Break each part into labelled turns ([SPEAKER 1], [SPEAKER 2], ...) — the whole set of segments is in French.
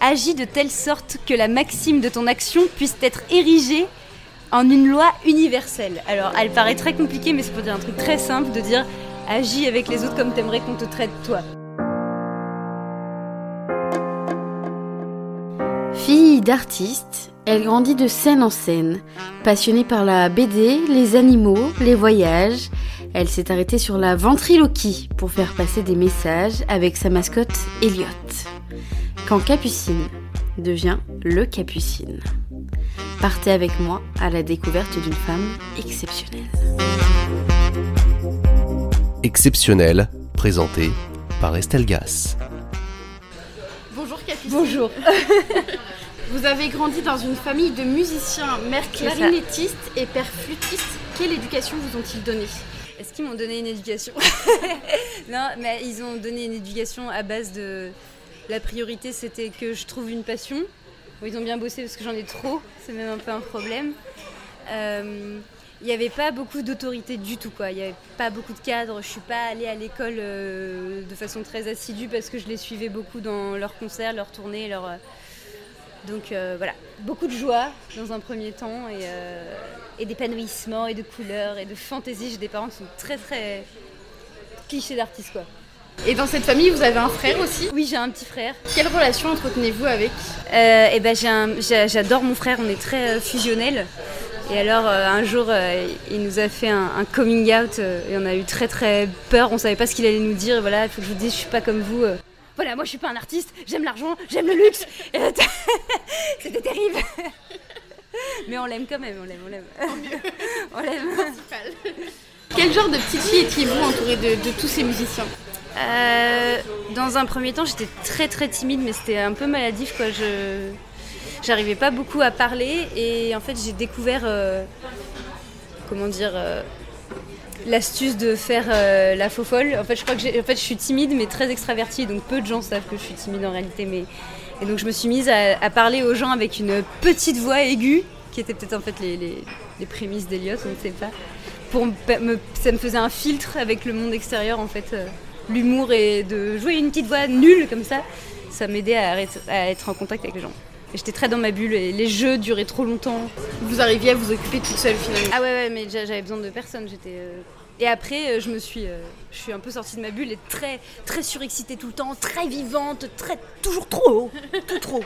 [SPEAKER 1] Agis de telle sorte que la maxime de ton action puisse être érigée en une loi universelle. Alors, elle paraît très compliquée, mais c'est pour dire un truc très simple de dire agis avec les autres comme t'aimerais qu'on te traite toi.
[SPEAKER 2] Fille d'artiste, elle grandit de scène en scène. Passionnée par la BD, les animaux, les voyages, elle s'est arrêtée sur la ventriloquie pour faire passer des messages avec sa mascotte Elliot. Quand Capucine devient le Capucine. Partez avec moi à la découverte d'une femme exceptionnelle.
[SPEAKER 3] Exceptionnelle, présentée par Estelle Gass.
[SPEAKER 4] Bonjour Capucine.
[SPEAKER 1] Bonjour.
[SPEAKER 4] Vous avez grandi dans une famille de musiciens, mère clarinettiste et père flûtiste. Quelle éducation vous ont-ils donné
[SPEAKER 1] Est-ce qu'ils m'ont donné une éducation? Non, mais ils ont donné une éducation à base de. La priorité, c'était que je trouve une passion. Ils ont bien bossé parce que j'en ai trop, c'est même un peu un problème. Euh, Il n'y avait pas beaucoup d'autorité du tout, quoi. Il n'y avait pas beaucoup de cadres. Je suis pas allée à l'école euh, de façon très assidue parce que je les suivais beaucoup dans leurs concerts, leurs tournées, leurs. euh, Donc voilà, beaucoup de joie dans un premier temps et, et d'épanouissement et de couleurs et de fantaisie. J'ai des parents qui sont très très clichés d'artistes quoi.
[SPEAKER 4] Et dans cette famille, vous avez un frère aussi?
[SPEAKER 1] Oui, j'ai un petit frère.
[SPEAKER 4] Quelle relation entretenez-vous avec?
[SPEAKER 1] Euh, et ben j'adore mon frère, on est très euh, fusionnels. Et alors euh, un jour, euh, il nous a fait un, un coming out et on a eu très très peur. On savait pas ce qu'il allait nous dire. Et voilà, il faut que je vous dise, je suis pas comme vous. Voilà, moi je suis pas un artiste. J'aime l'argent, j'aime le luxe. C'était terrible. Mais on l'aime quand même, on l'aime, on l'aime. on l'aime.
[SPEAKER 4] Quel genre de petite fille étiez-vous entourée de, de tous ces musiciens?
[SPEAKER 1] Euh, dans un premier temps, j'étais très très timide, mais c'était un peu maladif quoi. Je j'arrivais pas beaucoup à parler et en fait j'ai découvert euh, comment dire euh, l'astuce de faire la faux folle. En fait, je crois que en fait je suis timide mais très extravertie, donc peu de gens savent que je suis timide en réalité. Mais et donc je me suis mise à, parler aux gens avec une petite voix aiguë, qui était peut-être en fait les, les, prémices d'Eliott, on ne sait pas. Pour me- ça me faisait un filtre avec le monde extérieur en fait. L'humour et de jouer une petite voix nulle comme ça, ça m'aidait à, être en contact avec les gens. J'étais très dans ma bulle et les jeux duraient trop longtemps.
[SPEAKER 4] Vous arriviez à vous occuper toute seule finalement.
[SPEAKER 1] Ah ouais, ouais, mais j'a- j'avais besoin de personne. J'étais. euh, Et après, euh, je me suis, euh, je suis un peu sortie de ma bulle et très, très surexcitée tout le temps, très vivante, très, toujours trop, tout trop.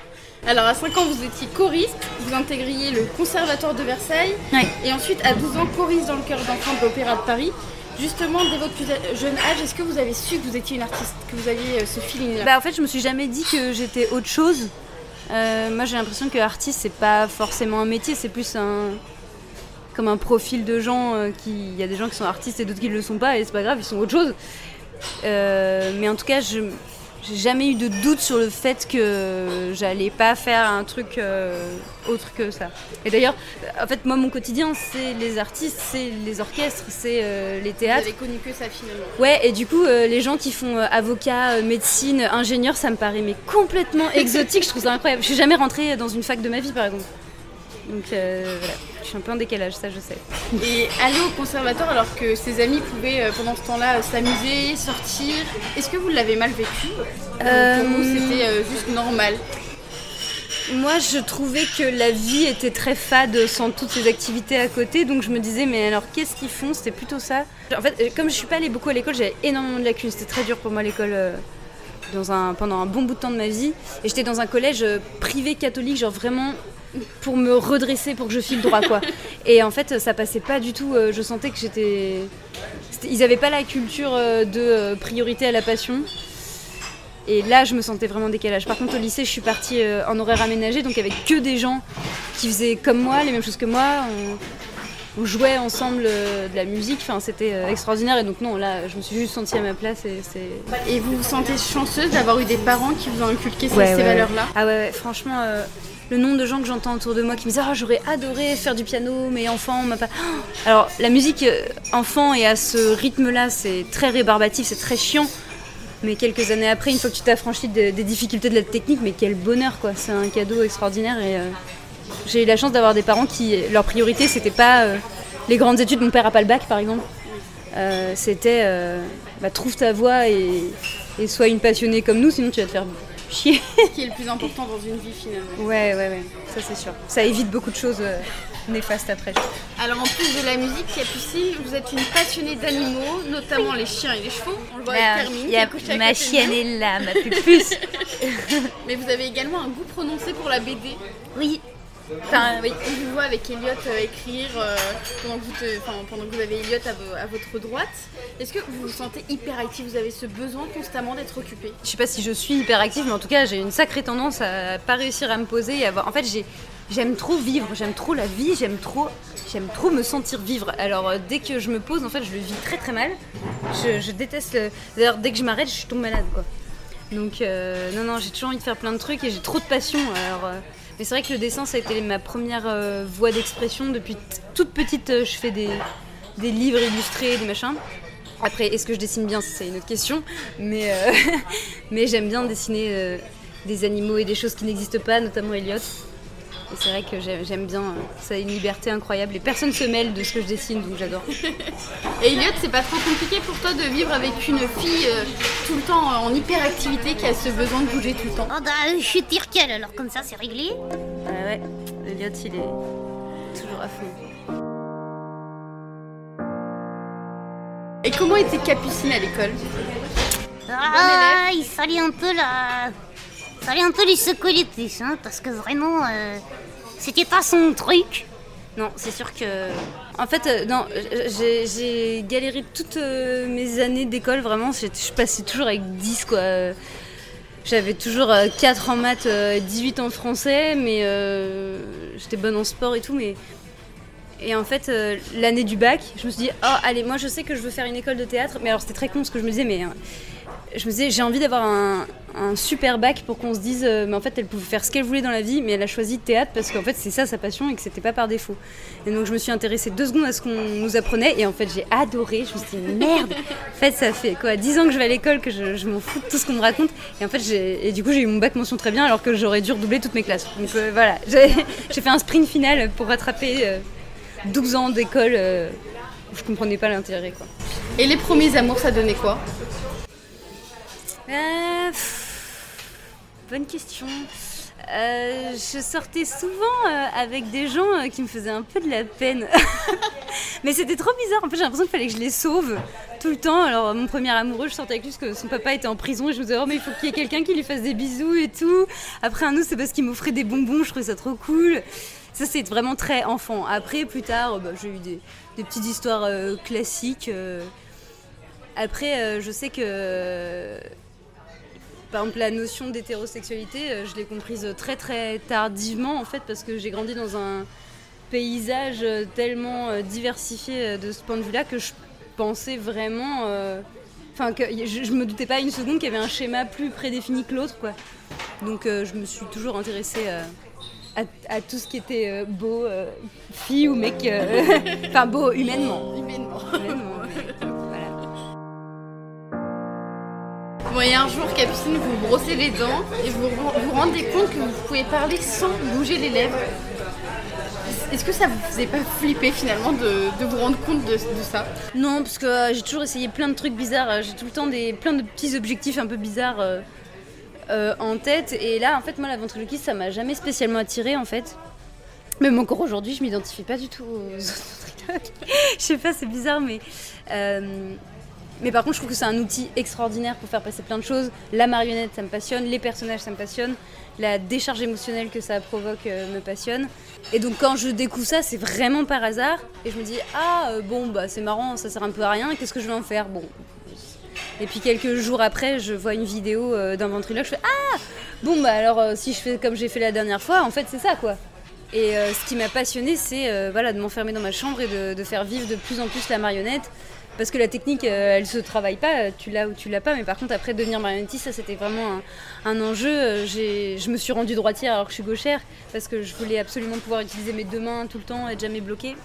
[SPEAKER 4] Alors à 5 ans, vous étiez choriste, vous intégriez le Conservatoire de Versailles
[SPEAKER 1] Ouais.
[SPEAKER 4] et ensuite à 12 ans, choriste dans le chœur d'enfants de l'Opéra de Paris. Justement, dès votre plus jeune âge, est-ce que vous avez su que vous étiez une artiste, que vous aviez euh, ce feeling-là
[SPEAKER 1] Bah en fait, je me suis jamais dit que j'étais autre chose. Euh, moi, j'ai l'impression que artiste, c'est pas forcément un métier, c'est plus un comme un profil de gens euh, qui. Il y a des gens qui sont artistes et d'autres qui ne le sont pas, et c'est pas grave, ils sont autre chose. Mais en tout cas, je j'ai jamais eu de doute sur le fait que j'allais pas faire un truc euh, autre que ça. Et d'ailleurs, en fait, moi, mon quotidien, c'est les artistes, c'est les orchestres, c'est euh, les
[SPEAKER 4] Vous
[SPEAKER 1] théâtres.
[SPEAKER 4] avez connu que ça finalement.
[SPEAKER 1] Ouais, et du coup, euh, les gens qui font avocat, médecine, ingénieur, ça me paraît mais complètement exotique. Je trouve ça incroyable. Je suis jamais rentrée dans une fac de ma vie, par exemple. Donc euh, voilà, je suis un peu en décalage, ça je sais.
[SPEAKER 4] Et aller au conservatoire alors que ses amis pouvaient euh, pendant ce temps-là euh, s'amuser, sortir, est-ce que vous l'avez mal vécu? Ou
[SPEAKER 1] Euh,
[SPEAKER 4] Pour vous, c'était juste normal?
[SPEAKER 1] Moi, je trouvais que la vie était très fade sans toutes ces activités à côté, donc je me disais, mais alors qu'est-ce qu'ils font? C'était plutôt ça. En fait, comme je suis pas allée beaucoup à l'école, j'avais énormément de lacunes. C'était très dur pour moi l'école dans un, pendant un bon bout de temps de ma vie. Et j'étais dans un collège privé catholique, genre vraiment pour me redresser, pour que je file droit, quoi. Et en fait, ça passait pas du tout. euh, Je sentais que j'étais. Ils avaient pas la culture euh, de euh, priorité à la passion. Et là, je me sentais vraiment en décalage. Par contre, au lycée, je suis partie en horaire aménagé, donc avec que des gens qui faisaient comme moi, les mêmes choses que moi. On, on jouait ensemble de la musique. Enfin, c'était extraordinaire. Et donc non, là, je me suis juste sentie à ma place. Et
[SPEAKER 4] Et vous vous sentez chanceuse d'avoir eu des parents qui vous ont inculqué ces,
[SPEAKER 1] Ouais,
[SPEAKER 4] ces
[SPEAKER 1] ouais,
[SPEAKER 4] valeurs-là?
[SPEAKER 1] Ah ouais, ouais, franchement, euh, le nombre de gens que j'entends autour de moi qui me disent Ah, j'aurais adoré faire du piano, mais enfant, on m'a pas. Alors, la musique euh, enfant et à ce rythme-là, c'est très rébarbatif, c'est très chiant. Mais quelques années après, une fois que tu t'affranchis de- des difficultés de la technique, mais quel bonheur, quoi. C'est un cadeau extraordinaire. Et euh, j'ai eu la chance d'avoir des parents qui, leur priorité, c'était pas euh, les grandes études. Mon père a pas le bac, par exemple. C'était bah, trouve ta voie et, et sois une passionnée comme nous, sinon tu vas te faire chier.
[SPEAKER 4] Ce qui est le plus important dans une vie finalement.
[SPEAKER 1] Ouais, ouais, ouais, ça c'est sûr. Ça évite beaucoup de choses euh, néfastes après.
[SPEAKER 4] Alors en plus de la musique, Capucine, vous êtes une passionnée d'animaux, notamment les chiens et les chevaux. On le voit avec couchée à
[SPEAKER 1] ma chienne est là, ma puce.
[SPEAKER 4] Mais vous avez également un goût prononcé pour la BD.
[SPEAKER 1] oui.
[SPEAKER 4] Enfin, oui, on vous voit avec Elliot euh, écrire euh, pendant, que vous avez Elliot à, vo- à votre droite. Est-ce que vous vous sentez hyper actif? Vous avez ce besoin constamment d'être occupé?
[SPEAKER 1] Je sais pas si je suis hyper active, mais en tout cas, j'ai une sacrée tendance à pas réussir à me poser. En fait, j'ai. J'aime trop vivre, j'aime trop la vie, j'aime trop, trop me sentir vivre. Alors euh, dès que je me pose, en fait, je le vis très très mal. Je, déteste. le- D'ailleurs, dès que je m'arrête, je tombe malade, quoi. Donc non non, j'ai toujours envie de faire plein de trucs et j'ai trop de passion. Alors, mais c'est vrai que le dessin, ça a été ma première euh, voie d'expression depuis toute petite. euh, je fais des, livres illustrés, des machins. Après, est-ce que je dessine bien, c'est une autre question. Mais, euh, mais j'aime bien dessiner des animaux et des choses qui n'existent pas, notamment Elliot. Et c'est vrai que j'ai- j'aime bien, euh, ça a une liberté incroyable et personne se mêle de ce que je dessine, donc j'adore.
[SPEAKER 4] Et Elliot, c'est pas trop compliqué pour toi de vivre avec une fille euh, tout le temps en hyperactivité qui a ce besoin de bouger tout le temps?
[SPEAKER 5] Oh bah, je suis Tirkel, alors comme ça, c'est réglé.
[SPEAKER 1] Ouais, ouais, Elliot, il est toujours à fond.
[SPEAKER 4] Et comment était Capucine à l'école?
[SPEAKER 5] Ah, il fallait un peu la... Fallait un peu lui secouer les puces, hein, parce que vraiment, euh, c'était pas son truc.
[SPEAKER 1] Non, c'est sûr que. En fait, euh, non, j'ai j'ai galéré toutes euh, mes années d'école, vraiment. Je passais toujours avec 10, quoi. Euh, J'avais toujours euh, 4 en maths, euh, 18 en français, mais euh, j'étais bonne en sport et tout, mais. Et en fait, euh, l'année du bac, je me suis dit, oh, allez, moi je sais que je veux faire une école de théâtre, mais alors c'était très con ce que je me disais, mais. euh, je me disais, j'ai envie d'avoir un, un super bac pour qu'on se dise, euh, mais en fait, elle pouvait faire ce qu'elle voulait dans la vie, mais elle a choisi théâtre parce qu'en fait, c'est ça sa passion et que c'était pas par défaut. Et donc, je me suis intéressée deux secondes à ce qu'on nous apprenait et en fait, j'ai adoré. Je me suis dit, merde, en fait, ça fait quoi, 10 ans que je vais à l'école, que je, m'en fous de tout ce qu'on me raconte. Et en fait, et du coup, j'ai eu mon bac mention très bien alors que j'aurais dû redoubler toutes mes classes. Donc euh, voilà, j'ai, fait un sprint final pour rattraper euh, 12 ans d'école euh, je comprenais pas l'intérêt, quoi.
[SPEAKER 4] Et les premiers amours, ça donnait quoi?
[SPEAKER 1] Euh, bonne question. Euh, je sortais souvent euh, avec des gens qui me faisaient un peu de la peine. Mais c'était trop bizarre. En fait, j'ai l'impression qu'il fallait que je les sauve tout le temps. Alors, mon premier amoureux, je sortais avec lui parce que son papa était en prison et je me disais, oh, mais il faut qu'il y ait quelqu'un qui lui fasse des bisous et tout. Après, un autre, c'est parce qu'il m'offrait des bonbons. Je trouvais ça trop cool. Ça, c'est vraiment très enfant. Après, plus tard, bah, j'ai eu des, des petites histoires classiques. Après, je sais que par exemple, la notion d'hétérosexualité, euh, je l'ai comprise très très tardivement en fait parce que j'ai grandi dans un paysage euh, tellement euh, diversifié euh, de ce point de vue-là que je pensais vraiment, euh, enfin que je, je me doutais pas une seconde qu'il y avait un schéma plus prédéfini que l'autre quoi. Donc euh, je me suis toujours intéressée euh, à, à tout ce qui était euh, beau, euh, fille ou mec, euh, enfin beau humainement.
[SPEAKER 4] Humainement.
[SPEAKER 1] humainement,
[SPEAKER 4] Et un jour, Capucine, vous brossez les dents et vous vous rendez compte que vous pouvez parler sans bouger les lèvres. Est-ce que ça vous faisait pas flipper finalement de, de vous rendre compte de, ça?
[SPEAKER 1] Non, parce que euh, j'ai toujours essayé plein de trucs bizarres. euh, J'ai tout le temps des, plein de petits objectifs un peu bizarres euh, en tête. Et là, en fait, moi, la ventriloquie, ça m'a jamais spécialement attiré en fait. Même encore aujourd'hui, je m'identifie pas du tout aux autres. Je sais pas, c'est bizarre, mais. Mais par contre, je trouve que c'est un outil extraordinaire pour faire passer plein de choses. La marionnette, ça me passionne. Les personnages, ça me passionne. La décharge émotionnelle que ça provoque euh, me passionne. Et donc, quand je découvre ça, c'est vraiment par hasard. Et je me dis, ah, euh, bon, bah, c'est marrant, ça sert un peu à rien. Qu'est-ce que je vais en faire? Bon. Et puis, quelques jours après, je vois une vidéo euh, d'un ventriloque. Je fais, ah, bon, bah, alors, euh, si je fais comme j'ai fait la dernière fois, en fait, c'est ça, quoi. Et ce qui m'a passionné, c'est voilà, de m'enfermer dans ma chambre et de faire vivre de plus en plus la marionnette. Parce que la technique, euh, elle se travaille pas, euh, tu l'as ou tu l'as pas, mais par contre, après, devenir marionnettiste, ça c'était vraiment un, un enjeu. Euh, Je me suis rendue droitière alors que je suis gauchère, parce que je voulais absolument pouvoir utiliser mes deux mains tout le temps, être jamais bloquée.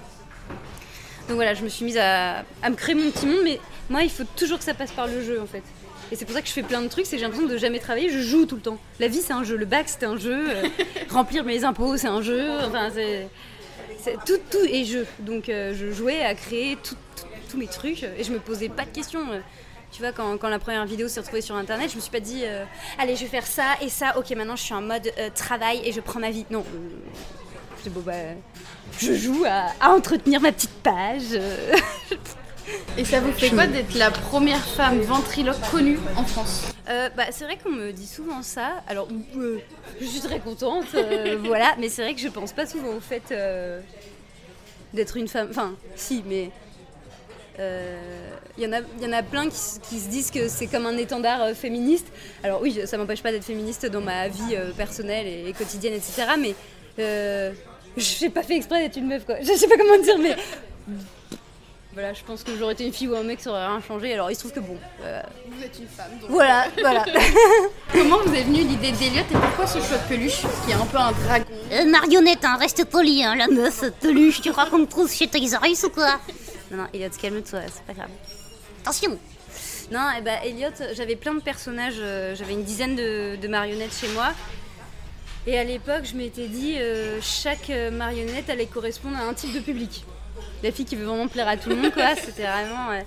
[SPEAKER 1] Donc voilà, je me suis mise à, à me créer mon petit monde, mais moi, il faut toujours que ça passe par le jeu en fait. Et c'est pour ça que je fais plein de trucs, c'est que j'ai l'impression de jamais travailler, je joue tout le temps. La vie, c'est un jeu, le bac, c'était un jeu, euh, remplir mes impôts, c'est un jeu, enfin, c'est. c'est- Tout, tout est jeu. Donc euh, je jouais à créer tout- tous mes trucs et je me posais pas de questions. Euh, Tu vois, quand, quand la première vidéo s'est retrouvée sur internet, je me suis pas dit euh, allez, je vais faire ça et ça, ok, maintenant je suis en mode euh, travail et je prends ma vie. Non, euh, c'est bon, bah, je joue à, à entretenir ma petite page. euh.
[SPEAKER 4] Et ça vous fait quoi d'être la première femme ventriloque connue en France?
[SPEAKER 1] Euh, bah, c'est vrai qu'on me dit souvent ça. Alors, euh, je suis très contente, euh, voilà. Mais c'est vrai que je pense pas souvent au fait euh, d'être une femme. Enfin, si, mais il y, en a- y en a plein qui, se disent que c'est comme un étendard euh, féministe. Alors oui, ça m'empêche pas d'être féministe dans ma vie euh, personnelle et, et quotidienne, etc. Mais euh, j'ai pas fait exprès d'être une meuf, quoi. Je sais pas comment dire, mais voilà, je pense que j'aurais été une fille ou un mec, ça aurait rien changé. Alors il se trouve que bon, euh,
[SPEAKER 4] Vous êtes une femme, donc.
[SPEAKER 1] voilà, voilà.
[SPEAKER 4] Comment vous est venue l'idée d'Eliott et pourquoi ce choix de peluche qui est un peu un dragon?
[SPEAKER 5] Euh, marionnette, hein, reste poli, hein, la meuf, peluche, tu crois qu'on me trouve chez Toys R Us ou quoi?
[SPEAKER 1] Non, non, Elliot, calme-toi, c'est pas grave.
[SPEAKER 5] Attention
[SPEAKER 1] Non, et bah Elliot, j'avais plein de personnages, euh, j'avais une dizaine de, de marionnettes chez moi. Et à l'époque, je m'étais dit, euh, chaque euh, marionnette allait correspondre à un type de public. La fille qui veut vraiment plaire à tout le monde, quoi. C'était vraiment.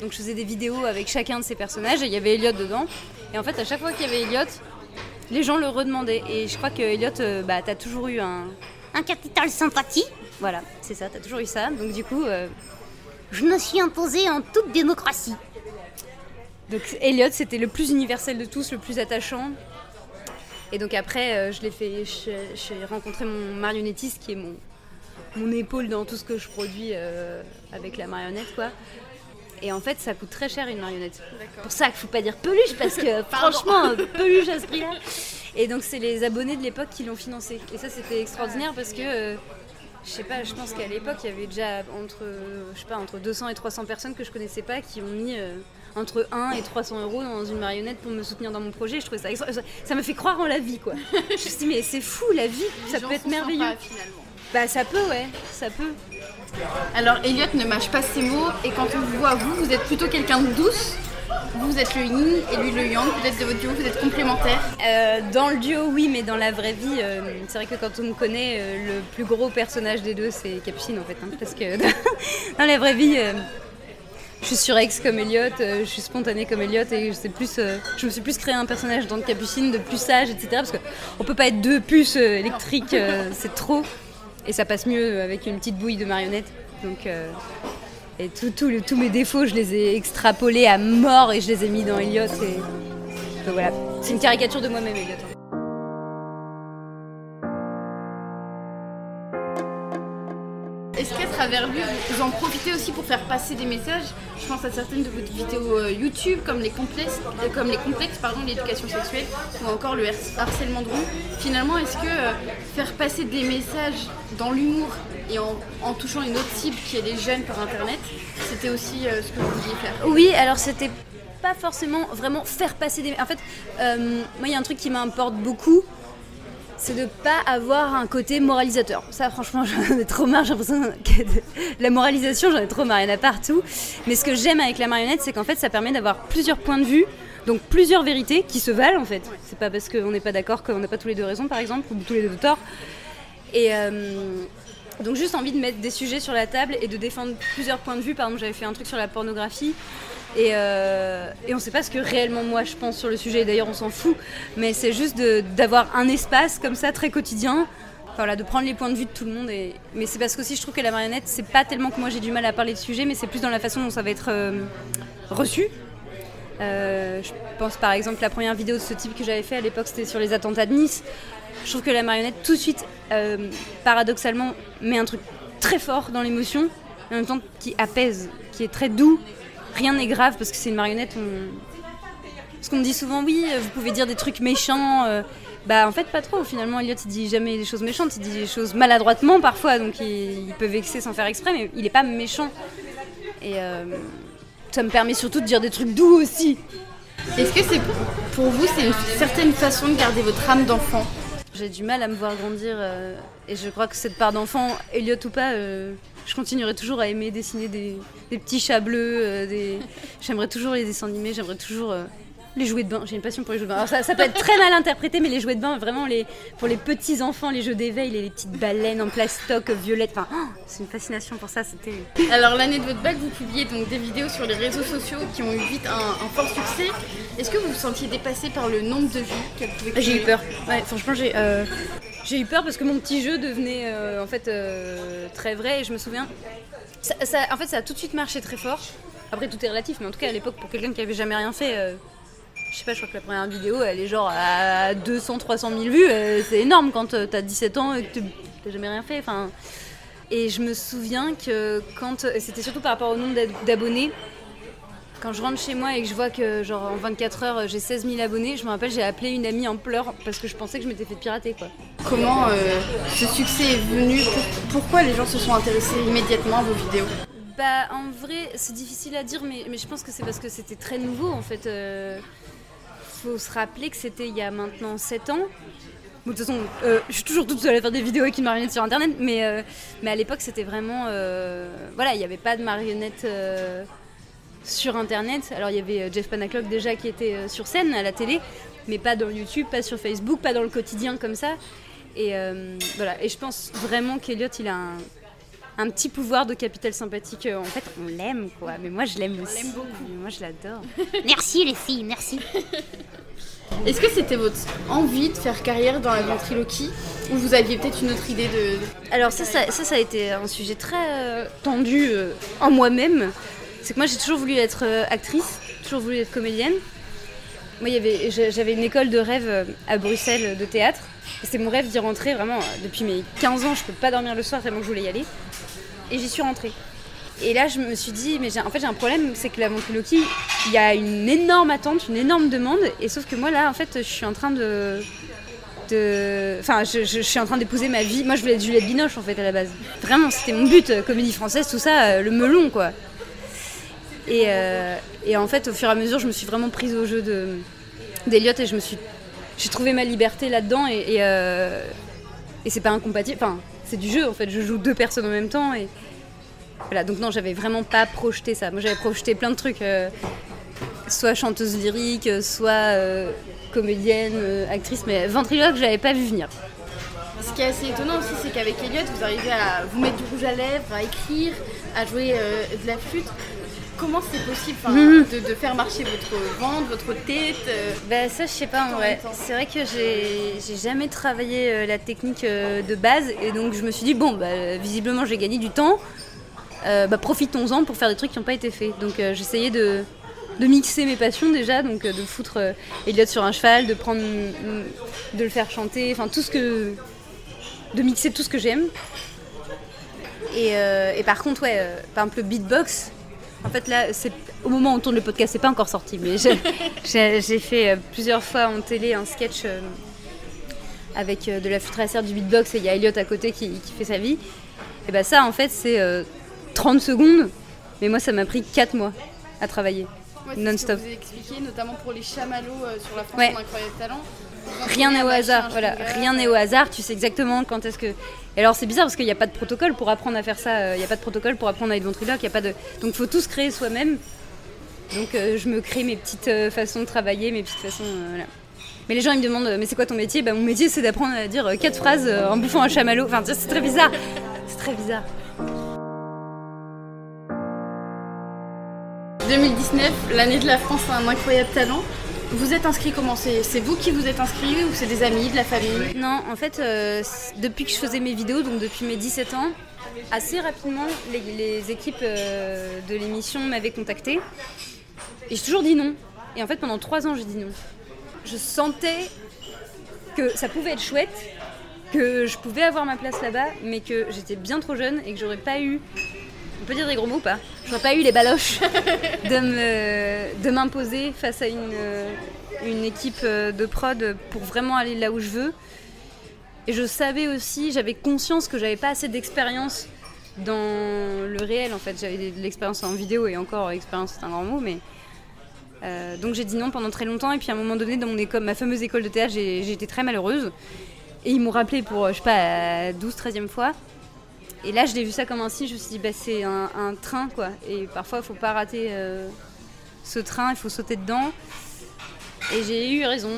[SPEAKER 1] Donc je faisais des vidéos avec chacun de ces personnages et il y avait Elliot dedans. Et en fait, à chaque fois qu'il y avait Elliot, les gens le redemandaient. Et je crois que Elliot, bah, t'as toujours eu un.
[SPEAKER 5] Un capital sympathie,
[SPEAKER 1] Voilà, c'est ça, t'as toujours eu ça. Donc du coup. euh,
[SPEAKER 5] je me suis imposée en toute démocratie.
[SPEAKER 1] Donc Elliot, c'était le plus universel de tous, le plus attachant. Et donc après, euh, je l'ai fait, j'ai rencontré mon marionnettiste qui est mon, mon épaule dans tout ce que je produis euh, avec la marionnette, quoi. Et en fait, ça coûte très cher une marionnette. Pour ça qu'il faut pas dire peluche parce que franchement, peluche à ce prix-là. Et donc c'est les abonnés de l'époque qui l'ont financé. Et ça, c'était extraordinaire parce que euh, je sais pas, je pense qu'à l'époque, il y avait déjà entre, je sais pas, entre 200 et 300 personnes que je connaissais pas qui ont mis euh, entre 1 et 300 euros dans une marionnette pour me soutenir dans mon projet. Je trouvais ça extra- ça- Ça me fait croire en la vie, quoi. je me suis dit, mais c'est fou, la vie,
[SPEAKER 4] Les
[SPEAKER 1] ça
[SPEAKER 4] gens
[SPEAKER 1] peut être
[SPEAKER 4] sont
[SPEAKER 1] merveilleux.
[SPEAKER 4] sympas, finalement.
[SPEAKER 1] Bah, ça peut, ouais, ça peut.
[SPEAKER 4] Alors Elliot ne mâche pas ses mots et quand on vous voit vous, vous êtes plutôt quelqu'un de douce. Vous êtes le yin et lui le yang, peut-être de votre duo, vous êtes complémentaires.
[SPEAKER 1] Euh, dans le duo, oui, mais dans la vraie vie, euh, c'est vrai que quand on me connaît, euh, le plus gros personnage des deux, c'est Capucine en fait. hein, parce que dans la vraie vie, je suis surex comme Elliot, je suis spontanée comme Elliot et c'est plus, je me suis plus créé un personnage dans Capucine de plus sage, etc. Parce qu'on peut pas être deux puces électriques, c'est trop. Et ça passe mieux avec une petite bouille de marionnette. Donc, et tout- tout tous mes défauts, je les ai extrapolés à mort et je les ai mis dans Elliot. Et... Voilà, c'est une caricature de moi-même, Elliot.
[SPEAKER 4] Travers lui, vous en profitez aussi pour faire passer des messages Je pense à certaines de vos vidéos euh, YouTube, comme les complexes, euh, comme les complexes pardon, l'éducation sexuelle, ou encore le har- harcèlement de rue. Finalement, est-ce que euh, faire passer des messages dans l'humour et en, touchant une autre cible qui est les jeunes par Internet, c'était aussi ce que vous vouliez faire?
[SPEAKER 1] Oui, alors c'était pas forcément vraiment faire passer des. En fait, moi, il y a un truc qui m'importe beaucoup, c'est de pas avoir un côté moralisateur. Ça, franchement, j'en ai trop marre. J'ai l'impression que la moralisation, j'en ai trop marre. Il y en a partout. Mais ce que j'aime avec la marionnette, c'est qu'en fait, ça permet d'avoir plusieurs points de vue. Donc plusieurs vérités qui se valent en fait. C'est pas parce qu'on n'est pas d'accord qu'on n'a pas tous les deux raison par exemple, ou tous les deux tort. Et euh, donc juste envie de mettre des sujets sur la table et de défendre plusieurs points de vue. Par exemple, j'avais fait un truc sur la pornographie. Et, euh, et on ne sait pas ce que réellement moi je pense sur le sujet, d'ailleurs on s'en fout, mais c'est juste d'avoir un espace comme ça très quotidien, voilà, de prendre les points de vue de tout le monde. Mais c'est parce qu'aussi je trouve que la marionnette, c'est pas tellement que moi j'ai du mal à parler de sujet, mais c'est plus dans la façon dont ça va être euh, reçu. Euh, je pense par exemple la première vidéo de ce type que j'avais fait à l'époque, c'était sur les attentats de Nice. Je trouve que la marionnette, tout de suite, paradoxalement, met un truc très fort dans l'émotion, en même temps qui apaise, qui est très doux. Rien n'est grave parce que c'est une marionnette. On... Parce qu'on me dit souvent, oui, euh, vous pouvez dire des trucs méchants. euh, Bah, en fait, pas trop. Finalement, Elliot, il dit jamais des choses méchantes, il dit des choses maladroitement parfois, donc il, il peut vexer sans faire exprès, mais il est pas méchant. Et euh, ça me permet surtout de dire des trucs doux aussi.
[SPEAKER 4] Est-ce que c'est pour vous, c'est une certaine façon de garder votre âme d'enfant?
[SPEAKER 1] J'ai du mal à me voir grandir euh, et je crois que cette part d'enfant, Elliot ou pas, euh, je continuerai toujours à aimer dessiner des, petits chats bleus. euh. J'aimerais toujours les dessins animés, j'aimerais toujours euh, les jouets de bain. J'ai une passion pour les jouets de bain. Alors ça, ça peut être très mal interprété, mais les jouets de bain, vraiment les, pour les petits enfants, les jeux d'éveil, les, les petites baleines en plastoc violettes. Enfin, oh, c'est une fascination pour ça. C'était.
[SPEAKER 4] Alors l'année de votre bac, vous publiez donc des vidéos sur les réseaux sociaux qui ont eu vite un, un fort succès. Est-ce que vous vous sentiez dépassé par le nombre de vues qu'elles pouvaient
[SPEAKER 1] J'ai eu peur. Ouais, franchement, j'ai euh, j'ai eu peur parce que mon petit jeu devenait euh, en fait euh, très vrai et je me souviens. Ça, ça- en fait, ça a tout de suite marché très fort. Après, tout est relatif, mais en tout cas, à l'époque, pour quelqu'un qui avait jamais rien fait, euh, je sais pas, je crois que la première vidéo, elle est genre à 200, 300 000 vues. euh, c'est énorme quand euh, t'as 17 ans et que t'as jamais rien fait. Enfin, et je me souviens que quand. C'était surtout par rapport au nombre d'ab- d'abonnés. Quand je rentre chez moi et que je vois que genre en 24 heures j'ai 16 000 abonnés, je me rappelle j'ai appelé une amie en pleurs parce que je pensais que je m'étais fait pirater quoi.
[SPEAKER 4] Comment euh, ce succès est venu? Pour- Pourquoi les gens se sont intéressés immédiatement à vos vidéos?
[SPEAKER 1] Bah en vrai c'est difficile à dire mais, mais je pense que c'est parce que c'était très nouveau en fait. Euh, faut se rappeler que c'était il y a maintenant 7 ans. De toute façon, euh, je suis toujours toute seule à faire des vidéos avec une marionnette sur internet, mais, euh, mais à l'époque c'était vraiment. euh, voilà, il n'y avait pas de marionnette sur internet. Alors il y avait Jeff Panaclock déjà qui était sur scène à la télé, mais pas dans YouTube, pas sur Facebook, pas dans le quotidien comme ça. Et voilà, et je pense vraiment qu'Eliott il a un, un petit pouvoir de capital sympathique. Euh, En fait, on l'aime quoi, mais moi je l'aime aussi.
[SPEAKER 4] l'aime beaucoup.
[SPEAKER 1] Moi je l'adore.
[SPEAKER 5] Merci les filles, merci.
[SPEAKER 4] Est-ce que c'était votre envie de faire carrière dans la ventriloquie ou vous aviez peut-être une autre idée de...
[SPEAKER 1] Alors ça, ça, ça, ça a été un sujet très euh, tendu euh, en moi-même. C'est que moi j'ai toujours voulu être actrice, toujours voulu être comédienne. Moi j'avais une école de rêve euh, à Bruxelles euh, de théâtre. C'était mon rêve d'y rentrer vraiment euh, depuis mes 15 ans. Je peux pas dormir le soir tellement que je voulais y aller. Et j'y suis rentrée. Et là je me suis dit, mais en fait j'ai un problème, c'est que la ventriloquie, il y a une énorme attente, une énorme demande. Et sauf que moi là en fait je suis en train de Enfin, je, je- suis en train d'épouser ma vie. Moi, je voulais être Juliette Binoche, en fait, à la base. Vraiment, c'était mon but. Comédie française, tout ça, le melon, quoi. Et, euh, et en fait, au fur et à mesure, je me suis vraiment prise au jeu de d'Eliott et je me suis... J'ai trouvé ma liberté là-dedans euh, et c'est pas incompatible. Enfin, c'est du jeu, en fait. Je joue deux personnes en même temps et... Voilà, donc non, j'avais vraiment pas projeté ça. Moi, j'avais projeté plein de trucs. euh, soit chanteuse lyrique, soit comédienne, actrice, mais ventriloque, je pas vu venir.
[SPEAKER 4] Ce qui est assez étonnant aussi, c'est qu'avec Elliot, vous arrivez à vous mettre du rouge à lèvres, à écrire, à jouer de la flûte. Comment c'est possible
[SPEAKER 1] Mhm.
[SPEAKER 4] de, de faire marcher votre ventre, votre tête euh,
[SPEAKER 1] Bah ça je sais pas en vrai. C'est vrai que j'ai jamais travaillé euh, la technique euh, de base et donc je me suis dit bon bah visiblement j'ai gagné du temps. Bah profitons-en pour faire des trucs qui n'ont pas été faits. Donc j'essayais de, de mixer mes passions déjà, donc de foutre Elliot sur un cheval, de prendre mm, de le faire chanter, enfin tout ce que de mixer tout ce que j'aime. Et, et par contre ouais, par exemple le beatbox. En fait là c'est au moment où on tourne le podcast c'est pas encore sorti mais j'ai- fait euh, plusieurs fois en télé un sketch euh, avec euh, de la flûte traversière du beatbox et il y a Elliot à côté qui, qui fait sa vie. Et bah ça en fait c'est euh, 30 secondes, mais moi ça m'a pris 4 mois à travailler.
[SPEAKER 4] ouais,
[SPEAKER 1] Non-stop.
[SPEAKER 4] Vous avez expliqué, notamment pour les chamallows euh, sur la France
[SPEAKER 1] Ouais.
[SPEAKER 4] incroyable talent.
[SPEAKER 1] Rien n'est au hasard, voilà, rien n'est au hasard, tu sais exactement quand est-ce que... Et alors c'est bizarre parce qu'il n'y a pas de protocole pour apprendre à faire ça, euh, il n'y a pas de protocole pour apprendre à être ventriloque, il y a pas de... Donc faut tout se créer soi-même. Donc euh, je me crée mes petites euh, façons de travailler, mes petites façons... euh, voilà. Mais les gens ils me demandent, mais c'est quoi ton métier? Bah mon métier c'est d'apprendre à dire euh, quatre phrases euh, en bouffant un chamallow, enfin c'est très bizarre. C'est très bizarre.
[SPEAKER 4] 2019, l'année de la France a un incroyable talent. Vous êtes inscrit comment C'est vous qui vous êtes inscrit ou c'est des amis, de la famille?
[SPEAKER 1] Non, en fait, euh, depuis que je faisais mes vidéos, donc depuis mes 17 ans, assez rapidement, les, équipes euh, de l'émission m'avaient contacté. Et j'ai toujours dit non. Et en fait, pendant trois ans, j'ai dit non. Je sentais que ça pouvait être chouette, que je pouvais avoir ma place là-bas, mais que j'étais bien trop jeune et que j'aurais pas eu. On peut dire des gros mots ou pas? J'aurais pas eu les baloches de de m'imposer face à une, euh, une équipe euh, de prod pour vraiment aller là où je veux. Et je savais aussi, j'avais conscience que j'avais pas assez d'expérience dans le réel en fait. J'avais de l'expérience en vidéo et encore expérience c'est un grand mot, mais euh, donc j'ai dit non pendant très longtemps. Et puis à un moment donné, dans mon école, ma fameuse école de théâtre, été très malheureuse. Et ils m'ont rappelé pour, euh, je sais pas, 12, 13e fois. Et là, je l'ai vu ça comme un signe. Je me suis dit, bah, c'est un, un train, quoi. Et parfois, il faut pas rater euh, ce train, il faut sauter dedans. Et j'ai eu raison.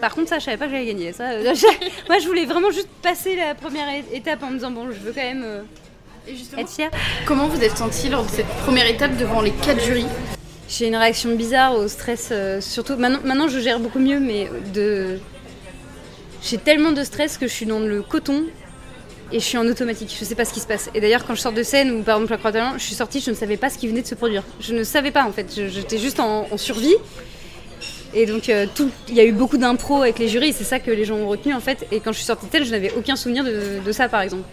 [SPEAKER 1] Par contre, ça, je savais pas que j'allais gagner. Ça, euh, moi, je voulais vraiment juste passer la première étape en me disant bon, je veux quand même euh, être fière.
[SPEAKER 4] comment vous êtes senti lors de cette première étape devant les quatre jurys?
[SPEAKER 1] J'ai une réaction bizarre au stress, surtout maintenant, maintenant je gère beaucoup mieux, mais de j'ai tellement de stress que je suis dans le coton et je suis en automatique. Je sais pas ce qui se passe. Et d'ailleurs, quand je sors de scène ou par exemple la Croix je suis sortie, je ne savais pas ce qui venait de se produire. Je ne savais pas en fait. J'étais juste en, survie. Et donc euh, il y a eu beaucoup d'impro avec les jurys. C'est ça que les gens ont retenu en fait. Et quand je suis sortie de je n'avais aucun souvenir de ça par exemple.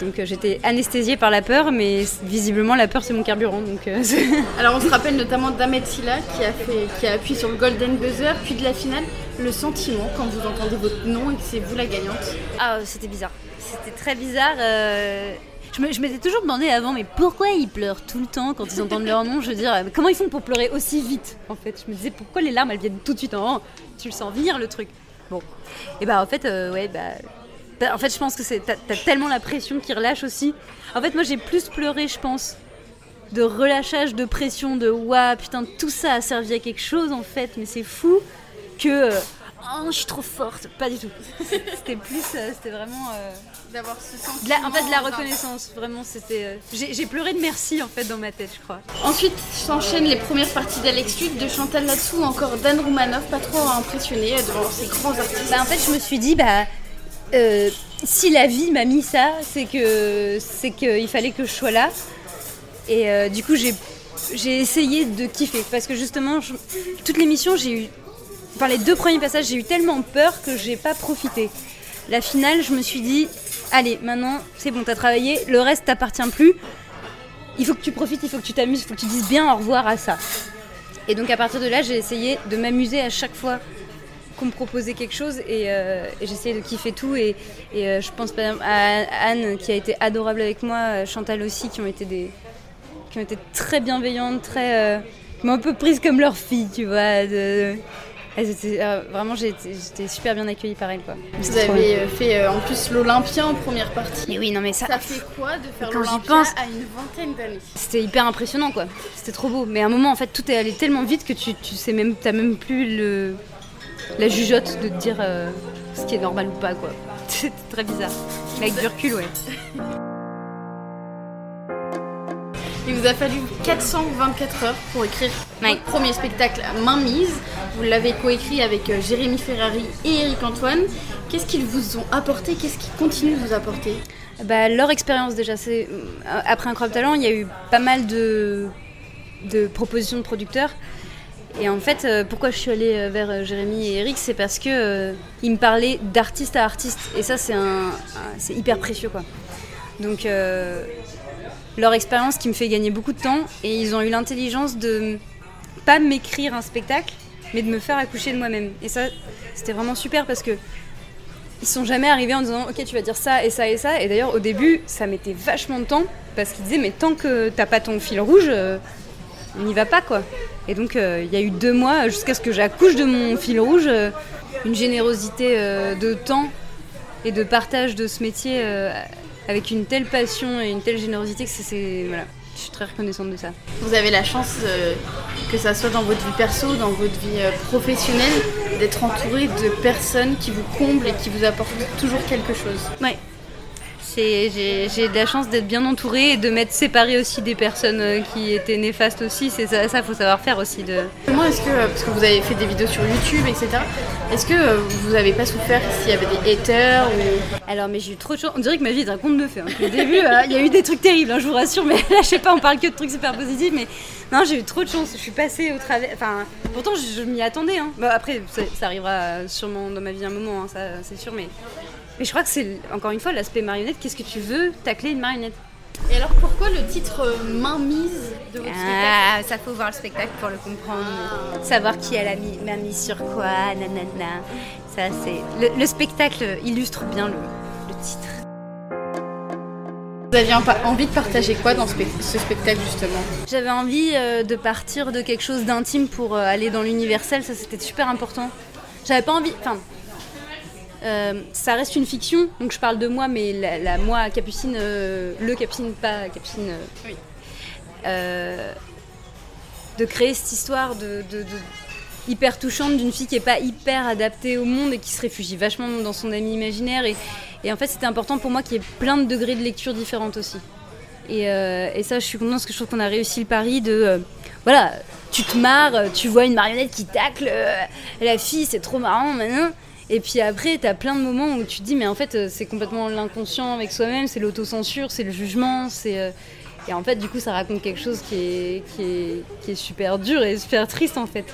[SPEAKER 1] Donc euh, j'étais anesthésiée par la peur, mais visiblement la peur c'est mon carburant. Donc euh,
[SPEAKER 4] Alors on se rappelle notamment d'Ahmed Silla qui a, fait, qui a appuyé sur le Golden Buzzer, puis de la finale, le sentiment quand vous entendez votre nom et que c'est vous la gagnante.
[SPEAKER 1] Ah, c'était bizarre. C'était très bizarre. euh, Je me- je m'étais toujours demandé avant, mais pourquoi ils pleurent tout le temps quand ils entendent leur nom? Je veux dire, euh, comment ils font pour pleurer aussi vite En fait, je me disais pourquoi les larmes elles viennent tout de suite en Tu le sens venir le truc. Bon, et bah en fait, euh, ouais, bah. En fait, je pense que c'est t'as tellement la pression qui relâche aussi. En fait, moi j'ai plus pleuré, je pense, de relâchage, de pression, de waouh, putain, tout ça a servi à quelque chose en fait, mais c'est fou que. euh, Oh, je suis trop forte. Pas du tout. C'était plus. euh, C'était vraiment. euh,
[SPEAKER 4] D'avoir ce sentiment.
[SPEAKER 1] de la- en fait, de la reconnaissance, vraiment, c'était. euh, J'ai pleuré de merci en fait dans ma tête, je crois.
[SPEAKER 4] Ensuite s'enchaînent les premières parties d'Alex Luc, de Chantal Latsou ou encore Dan Roumanoff, pas trop impressionné devant ces grands artistes.
[SPEAKER 1] Bah, en fait, je me suis dit, bah. Euh, si la vie m'a mis ça, c'est que c'est qu'il fallait que je sois là. Et euh, du coup, j'ai j'ai essayé de kiffer parce que justement, je- toute l'émission, j'ai eu, enfin les deux premiers passages, j'ai eu tellement peur que j'ai pas profité. La finale, je me suis dit, allez, maintenant, c'est bon, t'as travaillé, le reste t'appartient plus. Il faut que tu profites, il faut que tu t'amuses, il faut que tu dises bien au revoir à ça. Et donc à partir de là, j'ai essayé de m'amuser à chaque fois qu'on me proposait quelque chose et, euh, et j'essayais de kiffer tout et, et, euh, je pense par exemple à Anne qui a été adorable avec moi, euh, Chantal aussi qui ont été des qui ont été très bienveillantes, très euh, qui m'ont un peu prise comme leur fille, tu vois. de- elles étaient, euh, vraiment j'étais super bien accueillie par elles quoi.
[SPEAKER 4] Vous
[SPEAKER 1] bien.
[SPEAKER 4] avez euh, fait euh, en plus l'Olympia en première partie.
[SPEAKER 1] Mais oui non mais ça,
[SPEAKER 4] Ça fait quoi de faire l'Olympia
[SPEAKER 1] pense-
[SPEAKER 4] à une vingtaine d'années?
[SPEAKER 1] c'était hyper impressionnant quoi. C'était trop beau. Mais à un moment en fait tout est allé tellement vite que tu, tu sais même t'as même plus le la jugeote de te dire euh, ce qui est normal ou pas quoi. C'était très bizarre. Mais avec du recul ouais.
[SPEAKER 4] Il vous a fallu 424 heures pour écrire votre premier spectacle Main Mise. Vous l'avez coécrit avec euh, Jérémy Ferrari et Eric Antoine. Qu'est-ce qu'ils vous ont apporté? Qu'est-ce qu'ils continuent de vous apporter?
[SPEAKER 1] Bah, leur expérience déjà, c'est euh, après Incroyable Talent, il y a eu pas mal de, de propositions de producteurs. Et en fait, euh, pourquoi je suis allée euh, vers euh, Jérémy et Eric, c'est parce que ils me parlaient d'artiste à artiste, et ça c'est un, c'est hyper précieux quoi. Donc leur expérience qui me fait gagner beaucoup de temps, et ils ont eu l'intelligence de pas m'écrire un spectacle, mais de me faire accoucher de moi-même. Et ça, c'était vraiment super parce que ils sont jamais arrivés en disant ok tu vas dire ça et ça et ça et d'ailleurs au début ça mettait vachement de temps parce qu'ils disaient mais tant que t'as pas ton fil rouge on n'y va pas quoi et donc euh, il y a eu deux mois jusqu'à ce que j'accouche de mon fil rouge euh, une générosité euh, de temps et de partage de ce métier avec une telle passion et une telle générosité que c'est- voilà je suis très reconnaissante de ça
[SPEAKER 4] Vous avez la chance, euh, que ça soit dans votre vie perso, dans votre vie euh, professionnelle, d'être entouré de personnes qui vous comblent et qui vous apportent toujours quelque chose.
[SPEAKER 1] Ouais. J'ai de la chance d'être bien entourée et de m'être séparée aussi des personnes euh, qui étaient néfastes aussi. C'est ça, ça faut savoir faire aussi. De...
[SPEAKER 4] Comment est-ce que, euh, parce que vous avez fait des vidéos sur YouTube, etc., est-ce que euh, vous n'avez pas souffert s'il y avait des haters ou...
[SPEAKER 1] Alors, mais j'ai eu trop de chance. On dirait que ma vie est un conte de fées. hein. Au début, euh, il y a eu des trucs terribles, hein, je vous rassure. Mais là, je sais pas, on parle que de trucs super positifs. Mais non, j'ai eu trop de chance. Je suis passée au travers. Enfin, pourtant, je, je m'y attendais. Hein. Bah, après, ça, ça arrivera sûrement dans ma vie un moment, hein, ça, c'est sûr. Mais, mais je crois que c'est encore une fois l'aspect marionnette. Qu'est-ce que tu veux tacler une marionnette?
[SPEAKER 4] Et alors pourquoi le titre euh, Main mise de votre spectacle?
[SPEAKER 1] Ah, ça faut voir le spectacle pour le comprendre. Savoir qui elle a mis, m'a mis sur quoi, nanana. Ça, c'est. Le, le spectacle illustre bien le, le titre.
[SPEAKER 4] Vous aviez envie de partager quoi dans ce, spec- ce spectacle justement?
[SPEAKER 1] J'avais envie euh, de partir de quelque chose d'intime pour euh, aller dans l'universel, ça c'était super important. J'avais pas envie. Enfin. Euh, ça reste une fiction, donc je parle de moi, mais la, la moi Capucine, euh, le Capucine, pas Capucine. euh,
[SPEAKER 4] Oui.
[SPEAKER 1] de créer cette histoire de, de, de- hyper touchante d'une fille qui est pas hyper adaptée au monde et qui se réfugie vachement dans son ami imaginaire. Et, et en fait, c'était important pour moi qu'il y ait plein de degrés de lecture différentes aussi. Et, euh, et ça, je suis contente parce que je trouve qu'on a réussi le pari de. euh, voilà, tu te marres, tu vois une marionnette qui tacle euh, la fille, c'est trop marrant, maintenant. Et puis après, t'as plein de moments où tu te dis, mais en fait, euh, c'est complètement l'inconscient avec soi-même, c'est l'autocensure, c'est le jugement, c'est. euh, et en fait, du coup, ça raconte quelque chose qui est, qui est, qui est super dur et super triste en fait.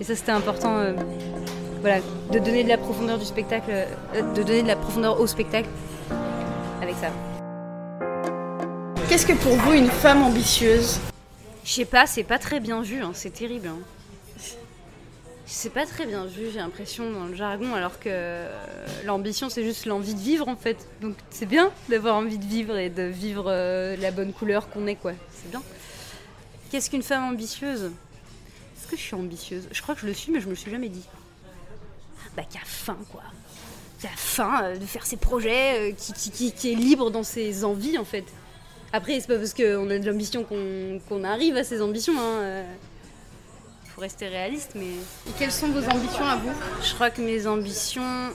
[SPEAKER 1] Et ça, c'était important, euh, voilà, de donner de la profondeur du spectacle, euh, de donner de la profondeur au spectacle avec ça.
[SPEAKER 4] Qu'est-ce que pour vous une femme ambitieuse?
[SPEAKER 1] Je sais pas, c'est pas très bien vu, hein, c'est terrible. hein. C'est pas très bien vu, j'ai l'impression, dans le jargon, alors que euh, l'ambition, c'est juste l'envie de vivre, en fait. Donc c'est bien d'avoir envie de vivre et de vivre euh, la bonne couleur qu'on est, quoi. C'est bien. Qu'est-ce qu'une femme ambitieuse? Est-ce que je suis ambitieuse? Je crois que je le suis, mais je me le suis jamais dit. Bah, qui a faim, quoi. Qui a faim euh, de faire ses projets, qui, est libre dans ses envies, en fait. Après, c'est pas parce qu'on a de l'ambition qu'on qu'on arrive à ses ambitions. Hein. Faut rester réaliste, mais
[SPEAKER 4] Et quelles sont vos ambitions à vous?
[SPEAKER 1] Je crois que mes ambitions.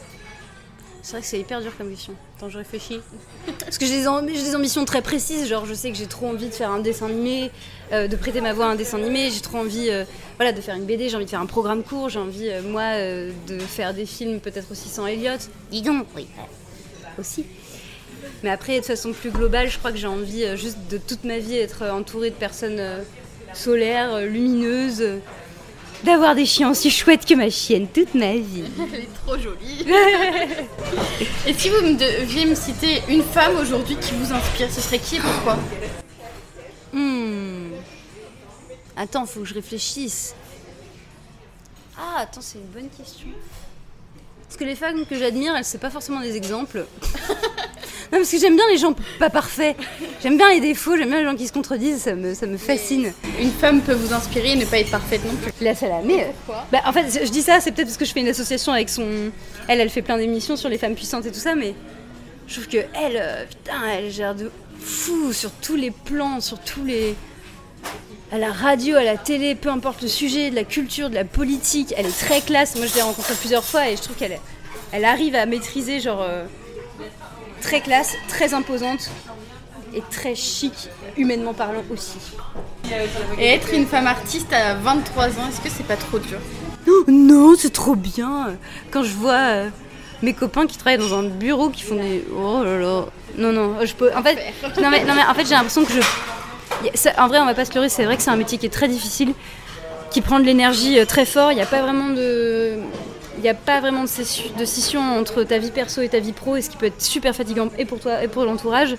[SPEAKER 1] C'est vrai que c'est hyper dur comme question. Attends, je réfléchis. Parce que j'ai des, amb- j'ai des ambitions très précises. Genre, je sais que j'ai trop envie de faire un dessin animé, euh, de prêter ma voix à un dessin animé. J'ai trop envie euh, voilà, de faire une BD. J'ai envie de faire un programme court. J'ai envie, euh, moi, euh, de faire des films, peut-être aussi sans Elliot.
[SPEAKER 5] Dis donc, oui.
[SPEAKER 1] aussi. Mais après, de façon plus globale, je crois que j'ai envie euh, juste de toute ma vie être entourée de personnes euh, solaires, lumineuses, euh, d'avoir des chiens aussi chouettes que ma chienne toute ma vie.
[SPEAKER 4] Elle est trop jolie. et si vous me deviez me citer une femme aujourd'hui qui vous inspire, ce serait qui et pourquoi?
[SPEAKER 1] Hmm. Attends, faut que je réfléchisse. Ah, attends, c'est une bonne question. Parce que les femmes que j'admire, elles, c'est pas forcément des exemples. non, parce que j'aime bien les gens pas parfaits. J'aime bien les défauts, j'aime bien les gens qui se contredisent, ça me, ça me fascine.
[SPEAKER 4] Une femme peut vous inspirer et ne pas être parfaite non plus.
[SPEAKER 1] La Salamé.
[SPEAKER 4] Pourquoi
[SPEAKER 1] bah, En fait, je dis ça, c'est peut-être parce que je fais une association avec son. Elle, elle fait plein d'émissions sur les femmes puissantes et tout ça, mais je trouve que elle, euh, putain, elle gère de fou sur tous les plans, sur tous les. À la radio, à la télé, peu importe le sujet, de la culture, de la politique, elle est très classe. Moi, je l'ai rencontrée plusieurs fois et je trouve qu'elle elle arrive à maîtriser, genre, euh, très classe, très imposante et très chic, humainement parlant aussi.
[SPEAKER 4] Et être une femme artiste à 23 ans, est-ce que c'est pas trop dur?
[SPEAKER 1] Oh non, c'est trop bien. Quand je vois euh, mes copains qui travaillent dans un bureau qui font des oh là là. Non non, je peux en fait non mais non mais en fait j'ai l'impression que je en vrai on va pas se leurrer, c'est vrai que c'est un métier qui est très difficile, qui prend de l'énergie euh, très fort, il n'y a pas vraiment de n'y a pas vraiment de, scission entre ta vie perso et ta vie pro, et ce qui peut être super fatigant et pour toi et pour l'entourage.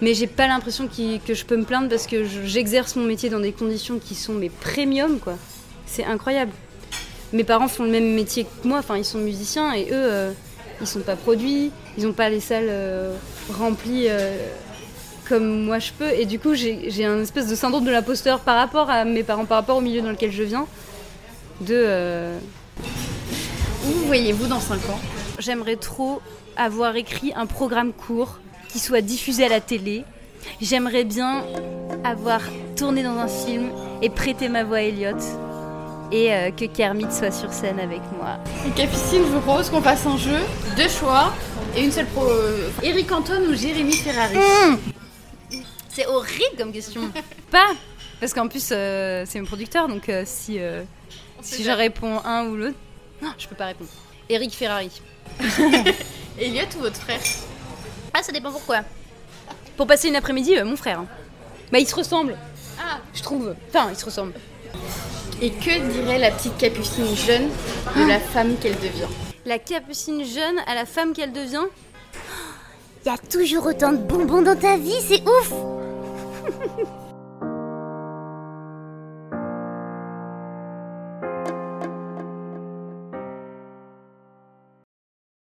[SPEAKER 1] Mais j'ai pas l'impression que je peux me plaindre parce que je- j'exerce mon métier dans des conditions qui sont mes premium, quoi. C'est incroyable. Mes parents font le même métier que moi, enfin ils sont musiciens et eux, euh, ils sont pas produits, ils ont pas les salles euh, remplies euh, comme moi je peux. Et du coup, j'ai un espèce de syndrome de l'imposteur par rapport à mes parents, par rapport au milieu dans lequel je viens. De.
[SPEAKER 4] Où vous voyez-vous dans 5 ans?
[SPEAKER 1] J'aimerais trop avoir écrit un programme court qui soit diffusé à la télé. J'aimerais bien avoir tourné dans un film et prêté ma voix à Elliot. Et euh, que Kermit soit sur scène avec moi.
[SPEAKER 4] Et Capucine, je vous propose qu'on fasse un jeu, deux choix et une seule pro. euh, Eric Antoine ou Jérémy Ferrari?
[SPEAKER 1] C'est horrible comme question. Pas Parce qu'en plus, euh, c'est mon producteur, donc euh, si, euh, si je réponds un ou l'autre, non, je peux pas répondre. Eric Ferrari.
[SPEAKER 4] Elliot ou votre frère?
[SPEAKER 1] Ah, ça dépend pourquoi. Pour passer une après-midi, euh, mon frère. hein. Bah, il se ressemble,
[SPEAKER 4] Ah
[SPEAKER 1] je trouve. Enfin, il se ressemble.
[SPEAKER 4] Et que dirait la petite Capucine jeune de la femme qu'elle devient?
[SPEAKER 1] La capucine jeune à la femme qu'elle devient?
[SPEAKER 5] Y a toujours autant de bonbons dans ta vie, c'est ouf